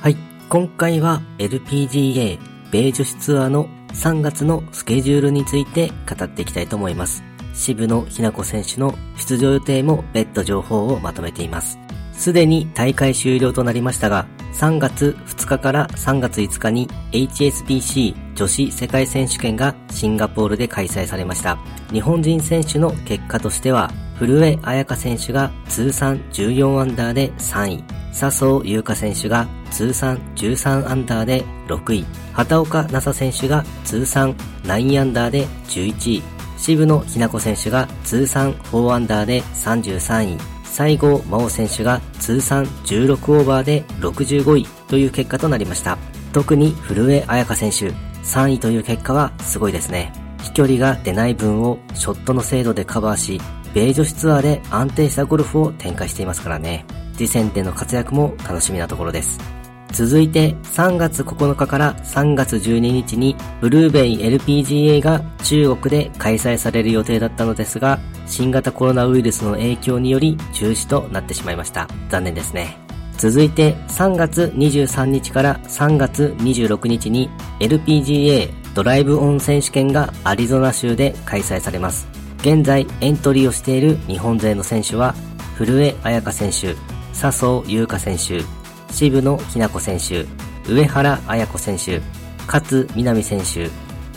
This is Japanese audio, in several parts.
はい。今回は LPGA 米女子ツアーの3月のスケジュールについて語っていきたいと思います。渋野日向子選手の出場予定も別途情報をまとめています。すでに大会終了となりましたが、3月2日から3月5日に HSBC 女子世界選手権がシンガポールで開催されました。日本人選手の結果としては、古江彩佳選手が通算14アンダーで3位、笹生優花選手が通算13アンダーで6位、畑岡奈紗選手が通算9アンダーで11位、渋野日向子選手が通算4アンダーで33位、西郷真央選手が通算16オーバーで65位という結果となりました。特に古江彩佳選手、3位という結果はすごいですね。飛距離が出ない分をショットの精度でカバーし、米女子ツアーで安定したゴルフを展開していますからね。次戦での活躍も楽しみなところです。続いて3月9日から3月12日にブルーベイ LPGA が中国で開催される予定だったのですが新型コロナウイルスの影響により中止となってしまいました。残念ですね。続いて3月23日から3月26日に LPGA ドライブオン選手権がアリゾナ州で開催されます。現在エントリーをしている日本勢の選手は古江彩佳選手、笹生優花選手、渋野日向子選手、上原彩子選手、勝みなみ選手、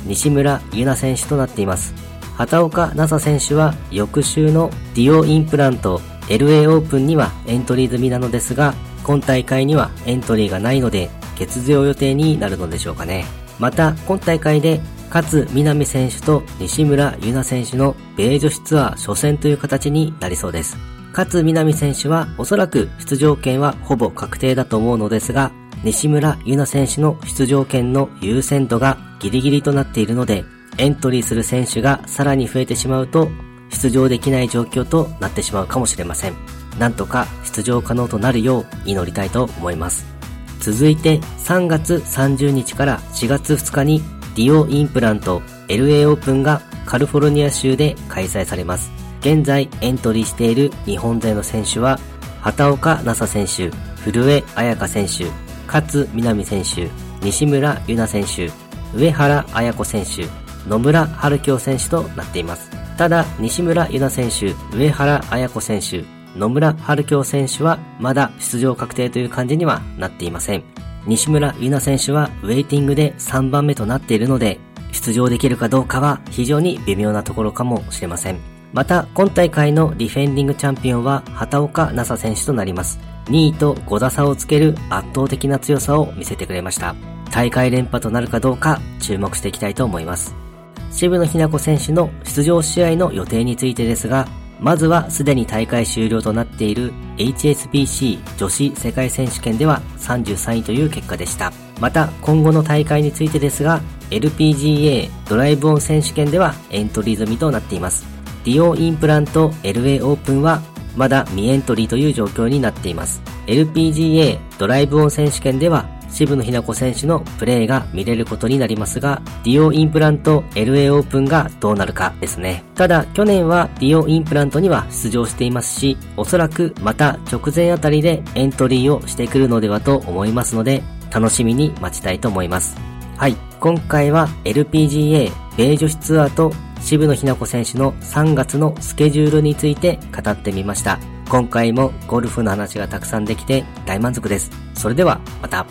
西村優奈選手となっています。畑岡奈紗選手は翌週のディオインプラント LA オープンにはエントリー済みなのですが、今大会にはエントリーがないので、欠場予定になるのでしょうかね。また、今大会で勝みなみ選手と西村優奈選手の米女子ツアー初戦という形になりそうです。勝みなみ選手はおそらく出場権はほぼ確定だと思うのですが、西村優奈選手の出場権の優先度がギリギリとなっているので、エントリーする選手がさらに増えてしまうと、出場できない状況となってしまうかもしれません。なんとか出場可能となるよう祈りたいと思います。続いて3月30日から4月2日にディオインプラント LA オープンがカリフォルニア州で開催されます。現在エントリーしている日本勢の選手は、畑岡奈紗選手、古江彩佳選手、勝みなみ選手、西村優奈選手、上原彩子選手、野村春京選手となっています。ただ、西村優奈選手、上原彩子選手、野村春京選手はまだ出場確定という感じにはなっていません。西村優奈選手はウェイティングで3番目となっているので、出場できるかどうかは非常に微妙なところかもしれません。また、今大会のディフェンディングチャンピオンは畑岡奈紗選手となります。2位と5打差をつける圧倒的な強さを見せてくれました。大会連覇となるかどうか注目していきたいと思います。渋野日向子選手の出場試合の予定についてですが、まずはすでに大会終了となっている HSBC 女子世界選手権では33位という結果でした。また今後の大会についてですが、LPGA ドライブオン選手権ではエントリー済みとなっています。ディオインプラント LA オープンはまだ未エントリーという状況になっています。LPGA ドライブオン選手権では渋野日向子選手のプレーが見れることになりますが、ディオインプラント LA オープンがどうなるかですね。ただ、去年は DIO Implant には出場していますし、おそらくまた直前あたりでエントリーをしてくるのではと思いますので、楽しみに待ちたいと思います。はい、今回は LPGA 米女子ツアーと渋野日向子選手の3月のスケジュールについて語ってみました。今回もゴルフの話がたくさんできて大満足です。それではまた。